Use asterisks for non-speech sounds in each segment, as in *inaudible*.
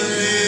Signore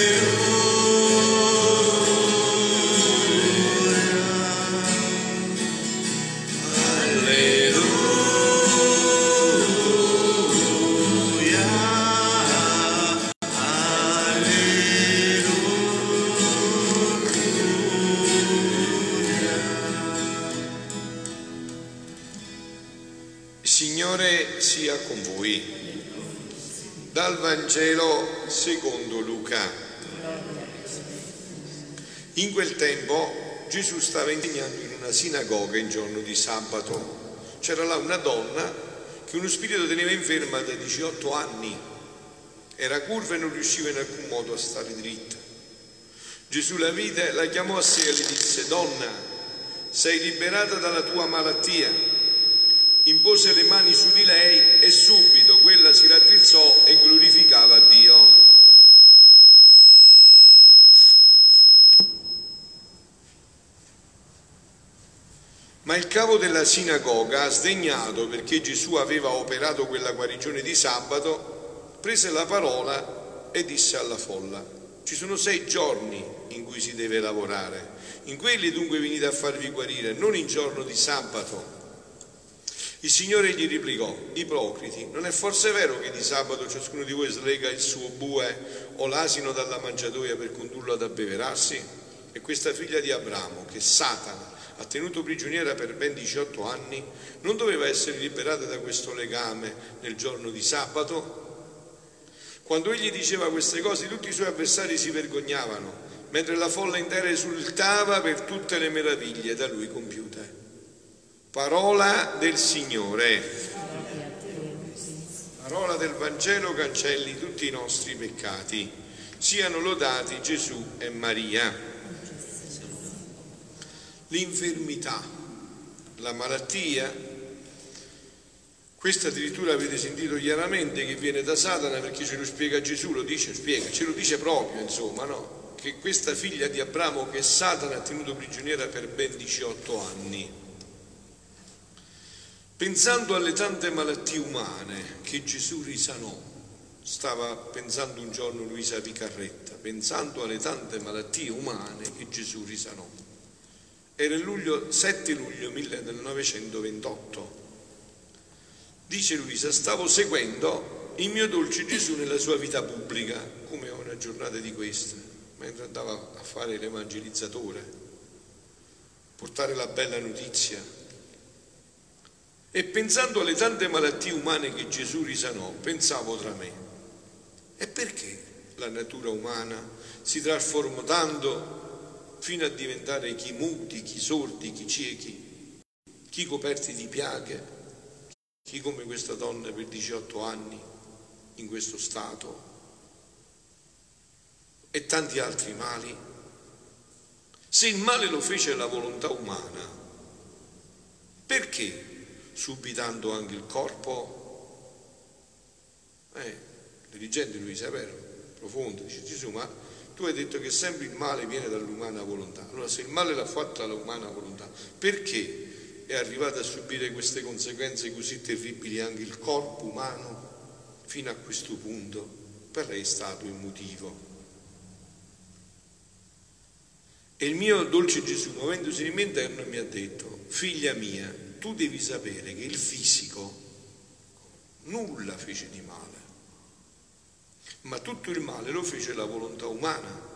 Gesù stava insegnando in una sinagoga in giorno di sabato. C'era là una donna che uno spirito teneva inferma da 18 anni. Era curva e non riusciva in alcun modo a stare dritta. Gesù la vide, la chiamò a sé e le disse, donna, sei liberata dalla tua malattia impose le mani su di lei e subito quella si raddrizzò e glorificava Dio. Ma il capo della sinagoga, sdegnato perché Gesù aveva operato quella guarigione di sabato, prese la parola e disse alla folla, ci sono sei giorni in cui si deve lavorare, in quelli dunque venite a farvi guarire, non in giorno di sabato. Il Signore gli replicò, ipocriti, non è forse vero che di sabato ciascuno di voi slega il suo bue o l'asino dalla mangiatoia per condurlo ad abbeverarsi? E questa figlia di Abramo, che Satana ha tenuto prigioniera per ben 18 anni, non doveva essere liberata da questo legame nel giorno di sabato? Quando egli diceva queste cose tutti i suoi avversari si vergognavano, mentre la folla intera esultava per tutte le meraviglie da lui compiute. Parola del Signore. Parola del Vangelo cancelli tutti i nostri peccati. Siano lodati Gesù e Maria. L'infermità, la malattia, questo addirittura avete sentito chiaramente che viene da Satana perché ce lo spiega Gesù, lo dice, spiega, ce lo dice proprio, insomma, no? Che questa figlia di Abramo che Satana ha tenuto prigioniera per ben 18 anni Pensando alle tante malattie umane che Gesù risanò, stava pensando un giorno Luisa Picarretta, pensando alle tante malattie umane che Gesù risanò. Era il luglio, 7 luglio 1928. Dice Luisa, stavo seguendo il mio dolce Gesù nella sua vita pubblica, come una giornata di questa, mentre andava a fare l'evangelizzatore, portare la bella notizia. E pensando alle tante malattie umane che Gesù risanò, pensavo tra me, e perché la natura umana si trasforma tanto fino a diventare chi muti, chi sordi, chi ciechi, chi coperti di piaghe, chi come questa donna per 18 anni in questo stato e tanti altri mali? Se il male lo fece la volontà umana, perché subitando anche il corpo. Eh, dirigente lui severo, profondo, dice Gesù, ma tu hai detto che sempre il male viene dall'umana volontà. Allora se il male l'ha fatto dall'umana volontà, perché è arrivato a subire queste conseguenze così terribili anche il corpo umano fino a questo punto? Per lei è stato il motivo. E il mio dolce Gesù, muovendosi nel mio interno, mi ha detto, figlia mia, tu devi sapere che il fisico nulla fece di male, ma tutto il male lo fece la volontà umana.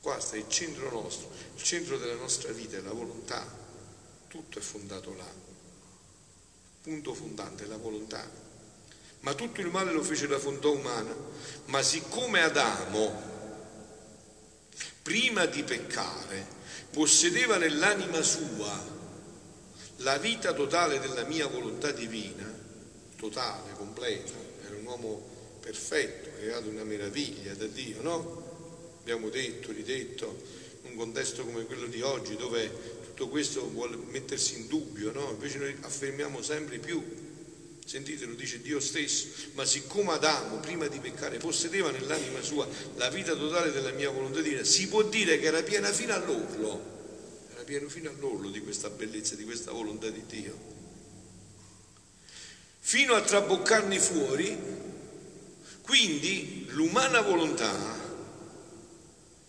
Qua sta il centro nostro, il centro della nostra vita è la volontà, tutto è fondato là. Punto fondante è la volontà. Ma tutto il male lo fece la volontà umana, ma siccome Adamo, prima di peccare, possedeva nell'anima sua la vita totale della mia volontà divina, totale, completa, era un uomo perfetto, creato una meraviglia da Dio, no? Abbiamo detto, ridetto, in un contesto come quello di oggi dove tutto questo vuole mettersi in dubbio, no? Invece noi affermiamo sempre più, sentite, lo dice Dio stesso, ma siccome Adamo prima di peccare possedeva nell'anima sua la vita totale della mia volontà divina, si può dire che era piena fino all'orlo pieno fino all'orlo di questa bellezza, di questa volontà di Dio. Fino a traboccarne fuori, quindi l'umana volontà,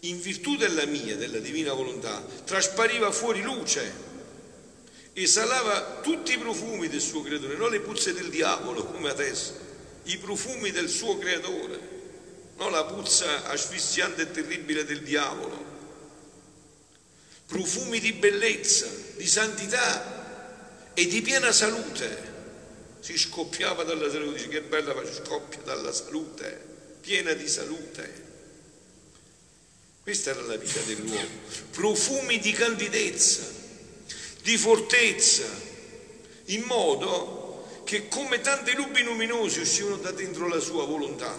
in virtù della mia, della divina volontà, traspariva fuori luce, esalava tutti i profumi del suo creatore, non le puzze del diavolo come adesso, i profumi del suo creatore, non la puzza asfissiante e terribile del diavolo. Profumi di bellezza, di santità e di piena salute. Si scoppiava dalla salute, dice che bella scoppia dalla salute, piena di salute. Questa era la vita dell'uomo. Profumi di candidezza, di fortezza, in modo che come tanti lupi luminosi uscivano da dentro la sua volontà.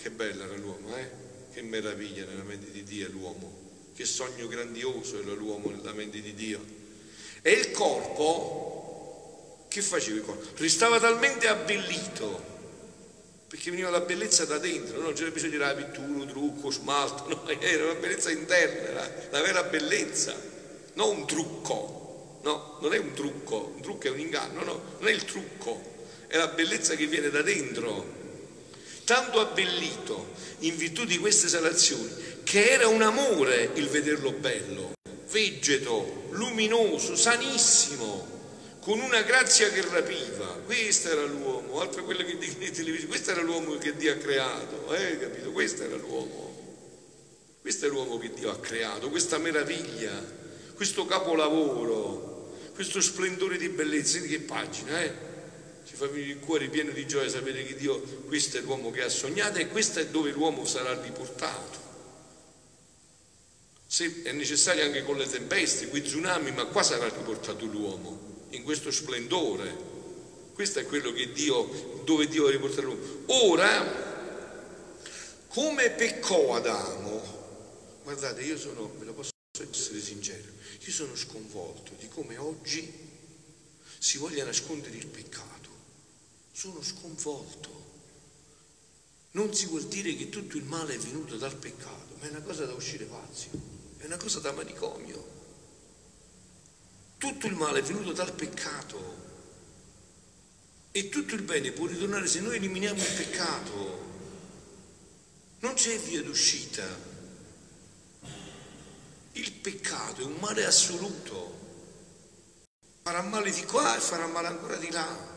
Che bella era l'uomo, eh? Che meraviglia nella mente di Dio l'uomo, che sogno grandioso era l'uomo nella mente di Dio. E il corpo, che il corpo? Restava talmente abbellito, perché veniva la bellezza da dentro, non c'era bisogno di la pittura, trucco, smalto, no? *laughs* era una bellezza interna, la, la vera bellezza, non un trucco. No, non è un trucco, un trucco è un inganno, no, non è il trucco, è la bellezza che viene da dentro. Tanto abbellito in virtù di queste esalazioni che era un amore il vederlo bello, vegeto, luminoso, sanissimo, con una grazia che rapiva. Questo era l'uomo, altro quello che dicono in televisione, questo era l'uomo che Dio ha creato, eh, capito? Questo era l'uomo. Questo è l'uomo che Dio ha creato, questa meraviglia, questo capolavoro questo splendore di bellezza, senti che pagina, eh? Ci fa venire il cuore pieno di gioia sapere che Dio, questo è l'uomo che ha sognato e questo è dove l'uomo sarà riportato. Se è necessario anche con le tempeste, con i tsunami, ma qua sarà riportato l'uomo, in questo splendore. Questo è quello che Dio, dove Dio ha riportato l'uomo. Ora, come peccò Adamo, guardate, io sono, ve lo posso essere sincero, io sono sconvolto di come oggi si voglia nascondere il peccato. Sono sconvolto. Non si vuol dire che tutto il male è venuto dal peccato, ma è una cosa da uscire pazzi, è una cosa da manicomio. Tutto il male è venuto dal peccato e tutto il bene può ritornare se noi eliminiamo il peccato. Non c'è via d'uscita. Il peccato è un male assoluto. Farà male di qua e farà male ancora di là.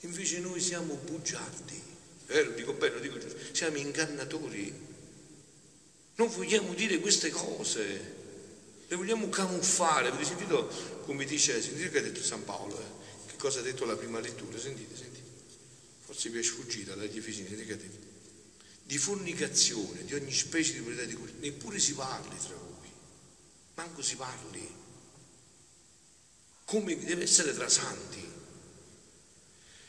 Invece noi siamo bugiardi. Vero? Dico bene, dico giusto. Siamo ingannatori. Non vogliamo dire queste cose. Le vogliamo camuffare. Avete sentito come dice, sentite che ha detto San Paolo? Eh? Che cosa ha detto la prima lettura? Sentite, sentite. Forse vi è sfuggita dagli Efesini, sentite che ha detto. Di fornicazione, di ogni specie di proprietà di cura, neppure si parli tra voi manco si parli, come deve essere tra santi.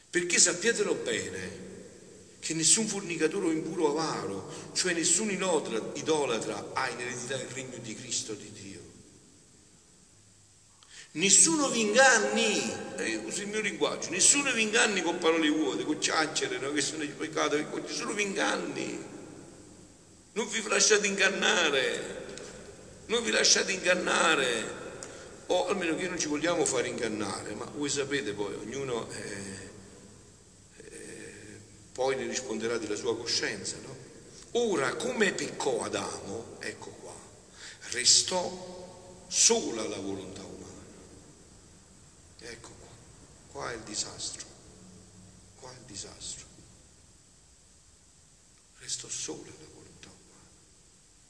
Perché sappiatelo bene che nessun fornicatore o impuro avaro, cioè nessun idolatra, ha in eredità il regno di Cristo di Dio. Nessuno vi inganni, eh, uso il mio linguaggio, nessuno vi inganni con parole vuote, con ciancere, no? che sono il peccato, nessuno vi inganni. Non vi lasciate ingannare. Non vi lasciate ingannare, o almeno che non ci vogliamo fare ingannare, ma voi sapete poi, ognuno eh, poi ne risponderà della sua coscienza. No? Ora, come peccò Adamo, ecco qua, restò sola la volontà umana. Ecco qua, qua è il disastro, qua è il disastro. Restò sola la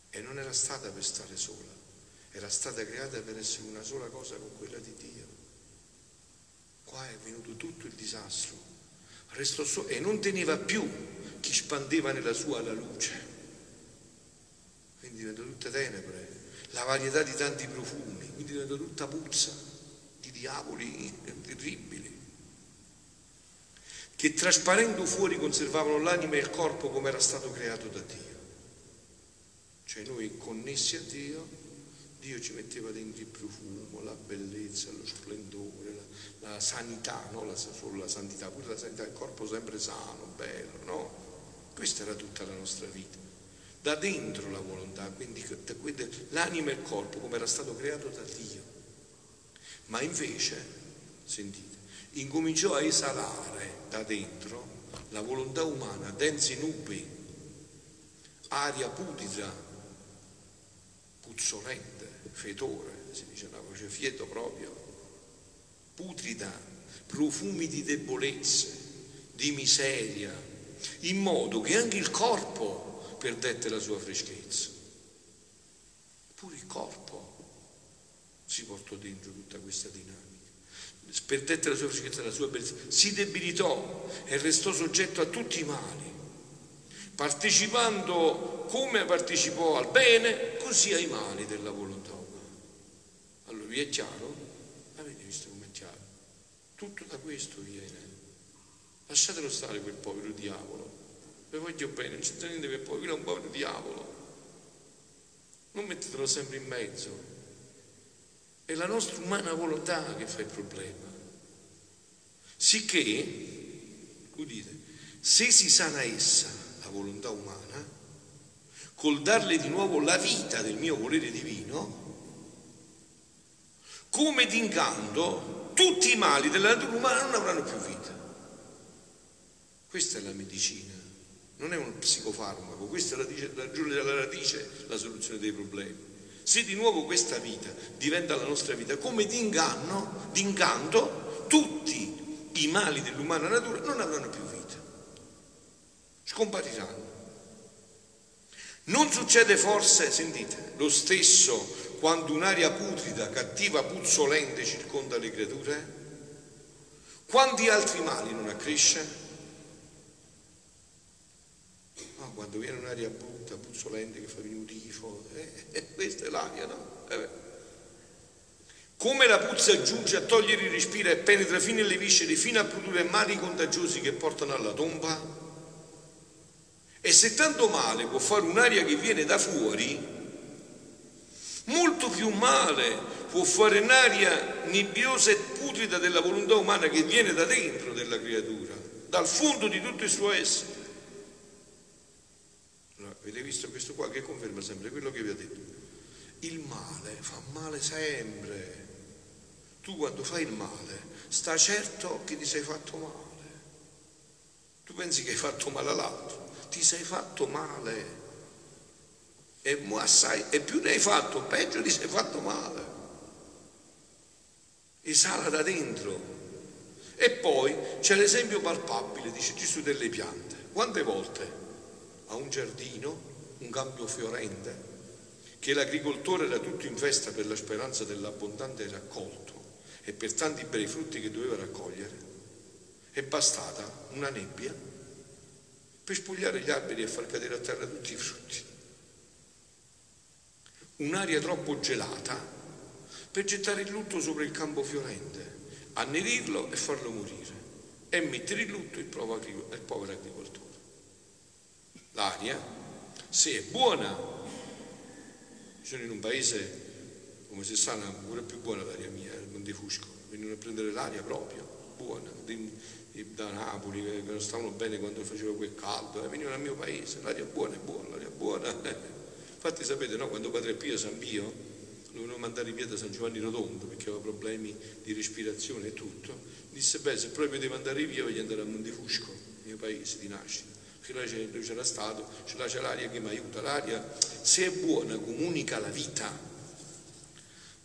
e non era stata per stare sola, era stata creata per essere una sola cosa con quella di Dio. Qua è venuto tutto il disastro, restò sola e non teneva più chi spandeva nella sua la luce. Quindi diventò tutta tenebre, la varietà di tanti profumi, quindi diventò tutta puzza di diavoli terribili che trasparendo fuori conservavano l'anima e il corpo come era stato creato da Dio cioè noi connessi a Dio, Dio ci metteva dentro il profumo, la bellezza, lo splendore, la, sanità, non la, solo la santità, pure la sanità, il corpo sempre sano, bello, no? Questa era tutta la nostra vita. Da dentro la volontà, quindi l'anima e il corpo come era stato creato da Dio. Ma invece, sentite, incominciò a esalare da dentro la volontà umana, dense nubi aria putida, puzzolente, fetore, si dice una voce fieto proprio, putrida, profumi di debolezze, di miseria, in modo che anche il corpo perdette la sua freschezza. Pure il corpo si portò dentro tutta questa dinamica. Perdette la sua freschezza, la sua bellezza, si debilitò e restò soggetto a tutti i mali, partecipando come partecipò al bene, così ai mali della volontà umana. Allora vi è chiaro? Avete visto come è chiaro? Tutto da questo viene. Lasciatelo stare quel povero diavolo. Vi voglio bene, non c'è niente che quello è un povero diavolo. Non mettetelo sempre in mezzo. È la nostra umana volontà che fa il problema. Sicché, udite, se si sana essa, la volontà umana, col darle di nuovo la vita del mio volere divino, come d'incanto tutti i mali della natura umana non avranno più vita. Questa è la medicina, non è un psicofarmaco, questa raggiunge dalla radice la soluzione dei problemi. Se di nuovo questa vita diventa la nostra vita, come d'inganno, d'incanto, tutti i mali dell'umana natura non avranno più vita, scompariranno. Non succede forse, sentite, lo stesso quando un'aria putrida, cattiva, puzzolente circonda le creature? Quanti altri mali non accresce? No, quando viene un'aria brutta, puzzolente che fa venire un tifo, eh, eh, questa è l'aria, no? Eh Come la puzza giunge a togliere il respiro e penetra fino alle viscere, fino a produrre mali contagiosi che portano alla tomba? E se tanto male può fare un'aria che viene da fuori, molto più male può fare un'aria nebbiosa e putrida della volontà umana che viene da dentro della creatura, dal fondo di tutto il suo essere. Avete visto questo qua che conferma sempre quello che vi ho detto? Il male fa male sempre. Tu quando fai il male, sta certo che ti sei fatto male. Tu pensi che hai fatto male all'altro, ti sei fatto male. E, assai, e più ne hai fatto, peggio ti sei fatto male. Esala da dentro. E poi c'è l'esempio palpabile, dice Gesù, delle piante. Quante volte a un giardino, un campo fiorente, che l'agricoltore era tutto in festa per la speranza dell'abbondante raccolto e per tanti bei frutti che doveva raccogliere, è bastata una nebbia per spogliare gli alberi e far cadere a terra tutti i frutti. Un'aria troppo gelata per gettare il lutto sopra il campo fiorente, annerirlo e farlo morire e mettere in lutto il povero agricoltore. L'aria, se è buona, sono in un paese come se sana, pure più buona l'aria mia, il Mondifusco, venivano a prendere l'aria proprio, buona, da Napoli, che non stavano bene quando faceva quel caldo, eh, venivano al mio paese, l'aria buona è buona, l'aria buona. *laughs* Infatti sapete, no, quando Padre Pio lo volevano mandare via da San Giovanni Rotondo perché aveva problemi di respirazione e tutto, disse, beh, se proprio devo andare via voglio andare a Mondifusco, il mio paese di nascita che là c'era stato, là c'è l'aria che mi aiuta, l'aria se è buona comunica la vita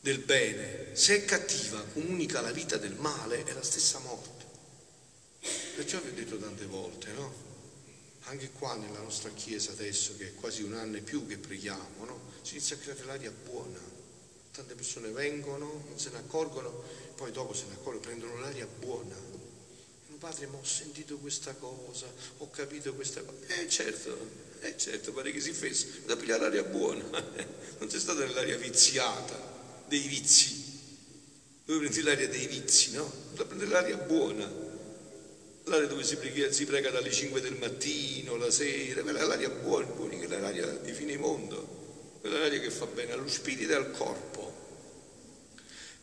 del bene, se è cattiva comunica la vita del male, è la stessa morte. Perciò vi ho detto tante volte, no? Anche qua nella nostra chiesa adesso, che è quasi un anno e più che preghiamo, no? Si inizia a creare l'aria buona. Tante persone vengono, non se ne accorgono, poi dopo se ne accorgono, prendono l'aria buona padre, ma ho sentito questa cosa, ho capito questa cosa. Eh certo, eh certo, pare che si fesse, da pigliare l'aria buona, *laughs* non sei stata nell'aria viziata, dei vizi. Dove prendi l'aria dei vizi, no? Da prendere l'aria buona, l'aria dove si prega, si prega, dalle 5 del mattino, la sera, quella è l'aria buona, buona, che è l'aria di fine mondo, quella è l'aria che fa bene allo spirito e al corpo.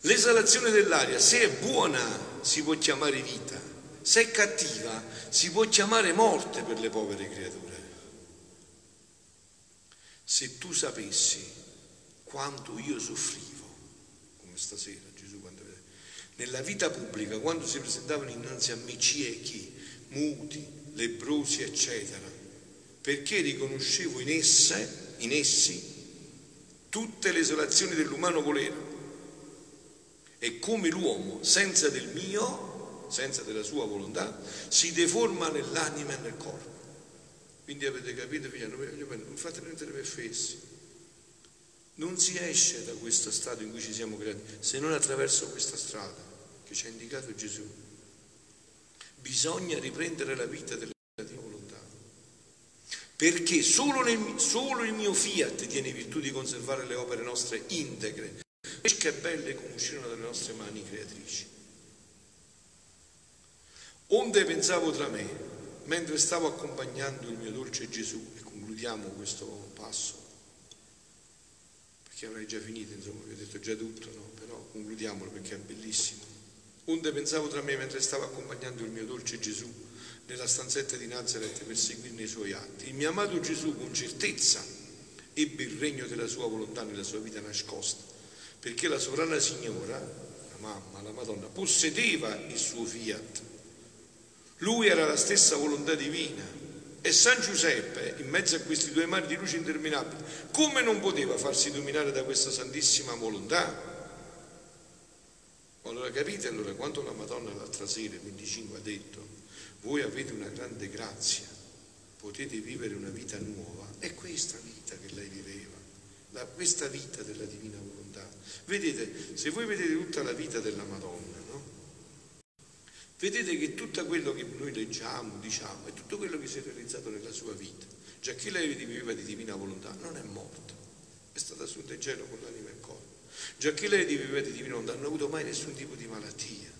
L'esalazione dell'aria, se è buona, si può chiamare vita se è cattiva, si può chiamare morte per le povere creature. Se tu sapessi quanto io soffrivo, come stasera nella vita pubblica, quando si presentavano innanzi a me ciechi, muti, lebrosi, eccetera, perché riconoscevo in esse, in essi, tutte le esalazioni dell'umano volere e come l'uomo senza del mio, senza della sua volontà, si deforma nell'anima e nel corpo. Quindi avete capito, figlio, non fate prendere per fessi. Non si esce da questo stato in cui ci siamo creati se non attraverso questa strada che ci ha indicato Gesù. Bisogna riprendere la vita della divina volontà. Perché solo, nel, solo il mio fiat tiene virtù di conservare le opere nostre integre, che belle come uscirono dalle nostre mani creatrici. Onde pensavo tra me, mentre stavo accompagnando il mio dolce Gesù, e concludiamo questo passo, perché avrei già finito, insomma, vi ho detto già tutto, no? però concludiamolo perché è bellissimo. Onde pensavo tra me mentre stavo accompagnando il mio dolce Gesù nella stanzetta di Nazareth per seguirne i suoi atti. Il mio amato Gesù con certezza ebbe il regno della sua volontà nella sua vita nascosta, perché la sovrana signora, la mamma, la Madonna, possedeva il suo fiat. Lui era la stessa volontà divina e San Giuseppe, in mezzo a questi due mari di luce interminabili, come non poteva farsi dominare da questa santissima volontà? Allora capite allora quando la Madonna l'altra sera, il 25, ha detto, voi avete una grande grazia, potete vivere una vita nuova, è questa vita che lei viveva, la, questa vita della divina volontà. Vedete, se voi vedete tutta la vita della Madonna, vedete che tutto quello che noi leggiamo, diciamo, è tutto quello che si è realizzato nella sua vita. Già chi lei viveva di divina volontà non è morta, è stata assunta in cielo con l'anima Già chi lei viveva di divina volontà non ha avuto mai nessun tipo di malattia.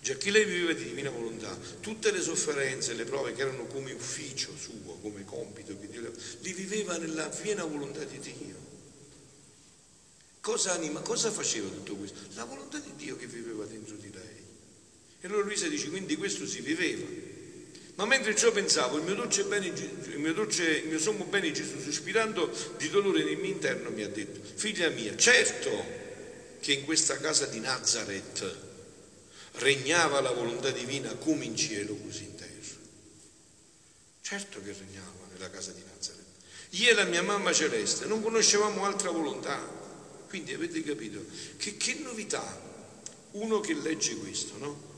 Già chi lei viveva di divina volontà, tutte le sofferenze, le prove che erano come ufficio suo, come compito che Dio le li viveva nella piena volontà di Dio. Cosa anima, cosa faceva tutto questo? La volontà di Dio che viveva dentro di lei. E allora Luisa dice, quindi questo si viveva. Ma mentre ciò pensavo, il mio dolce bene, il mio, dolce, il mio sommo bene Gesù, sospirando di dolore nel mio interno, mi ha detto, figlia mia, certo che in questa casa di Nazareth regnava la volontà divina come in cielo, così in terra. Certo che regnava nella casa di Nazareth. Io e la mia mamma celeste non conoscevamo altra volontà. Quindi avete capito che, che novità uno che legge questo, no?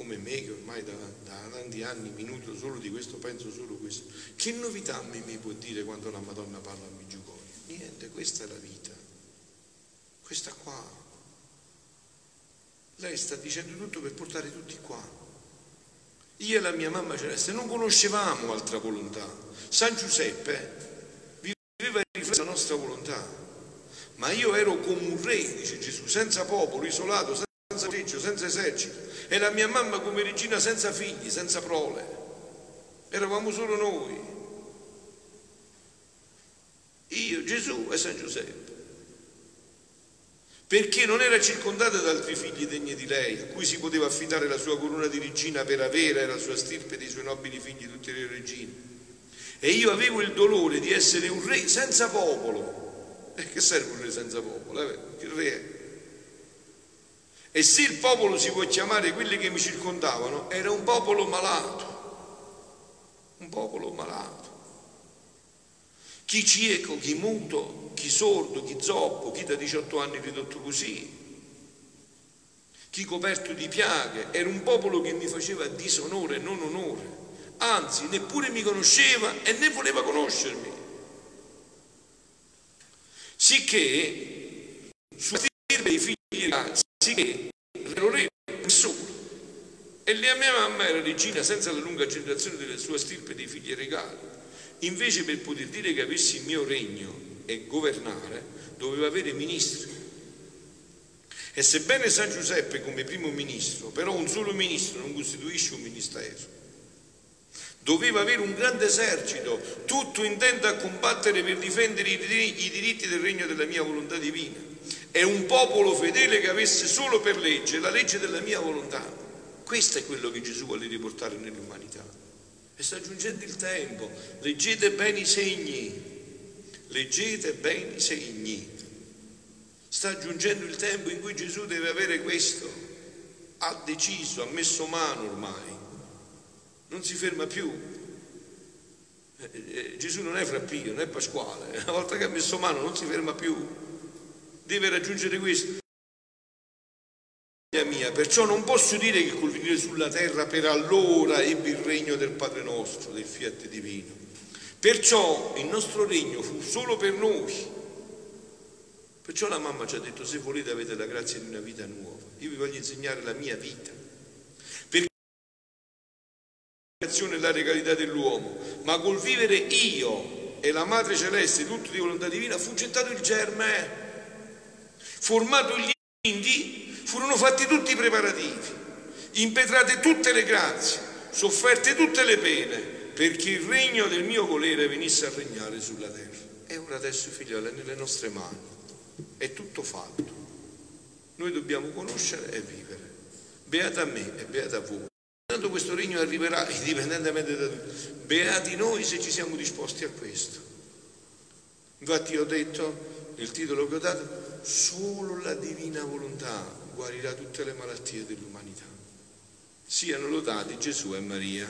Come me che ormai da, da, tanti anni minuto solo di questo, penso solo questo. Che novità mi, mi può dire quando la Madonna parla a Migiugori? Niente, questa è la vita. Questa qua. Lei sta dicendo tutto per portare tutti qua. Io e la mia mamma celeste non conoscevamo altra volontà. San Giuseppe viveva in riflesso la nostra volontà. Ma io ero come un re, dice Gesù, senza popolo, isolato, senza regio, senza esercito e la mia mamma come regina senza figli, senza prole. Eravamo solo noi. Io, Gesù e San Giuseppe. Perché non era circondata da altri figli degni di lei, a cui si poteva affidare la sua corona di regina per avere la sua stirpe dei suoi nobili figli, tutte le regine. E io avevo il dolore di essere un re senza popolo. E che serve un re senza popolo? Eh? Il re è e se il popolo si può chiamare quelli che mi circondavano, era un popolo malato, un popolo malato. Chi cieco, chi muto, chi sordo, chi zoppo, chi da 18 anni ridotto così, chi coperto di piaghe, era un popolo che mi faceva disonore non onore, anzi neppure mi conosceva e né voleva conoscermi. Sicché ragazzi sicché ero re nessuno. E la mia mamma era regina senza la lunga generazione della sua stirpe dei figli regali. Invece per poter dire che avessi il mio regno e governare, doveva avere ministri. E sebbene San Giuseppe come primo ministro, però un solo ministro non costituisce un ministero. Doveva avere un grande esercito, tutto intento a combattere per difendere i diritti del regno della mia volontà divina è un popolo fedele che avesse solo per legge la legge della mia volontà. Questo è quello che Gesù vuole riportare nell'umanità. E sta giungendo il tempo. Leggete bene i segni. Leggete bene i segni. Sta giungendo il tempo in cui Gesù deve avere questo. Ha deciso, ha messo mano ormai. Non si ferma più. Eh, eh, Gesù non è frappio, non è Pasquale, una volta che ha messo mano non si ferma più, deve raggiungere questo. Mia, perciò non posso dire che col venire sulla terra per allora ebbe il regno del Padre nostro, del fiat divino. Perciò il nostro regno fu solo per noi. Perciò la mamma ci ha detto se volete avete la grazia di una vita nuova. Io vi voglio insegnare la mia vita e la regalità dell'uomo, ma col vivere io e la Madre Celeste, tutto di volontà divina, fu gettato il germe, formato gli indi, furono fatti tutti i preparativi, impetrate tutte le grazie, sofferte tutte le pene, perché il regno del mio volere venisse a regnare sulla terra. E ora adesso, figlioli, è nelle nostre mani, è tutto fatto. Noi dobbiamo conoscere e vivere. Beata a me e beata a voi. Tanto questo regno arriverà *laughs* indipendentemente da tutto. Beati noi se ci siamo disposti a questo. Infatti ho detto, il titolo che ho dato, solo la divina volontà guarirà tutte le malattie dell'umanità. Siano lodati Gesù e Maria.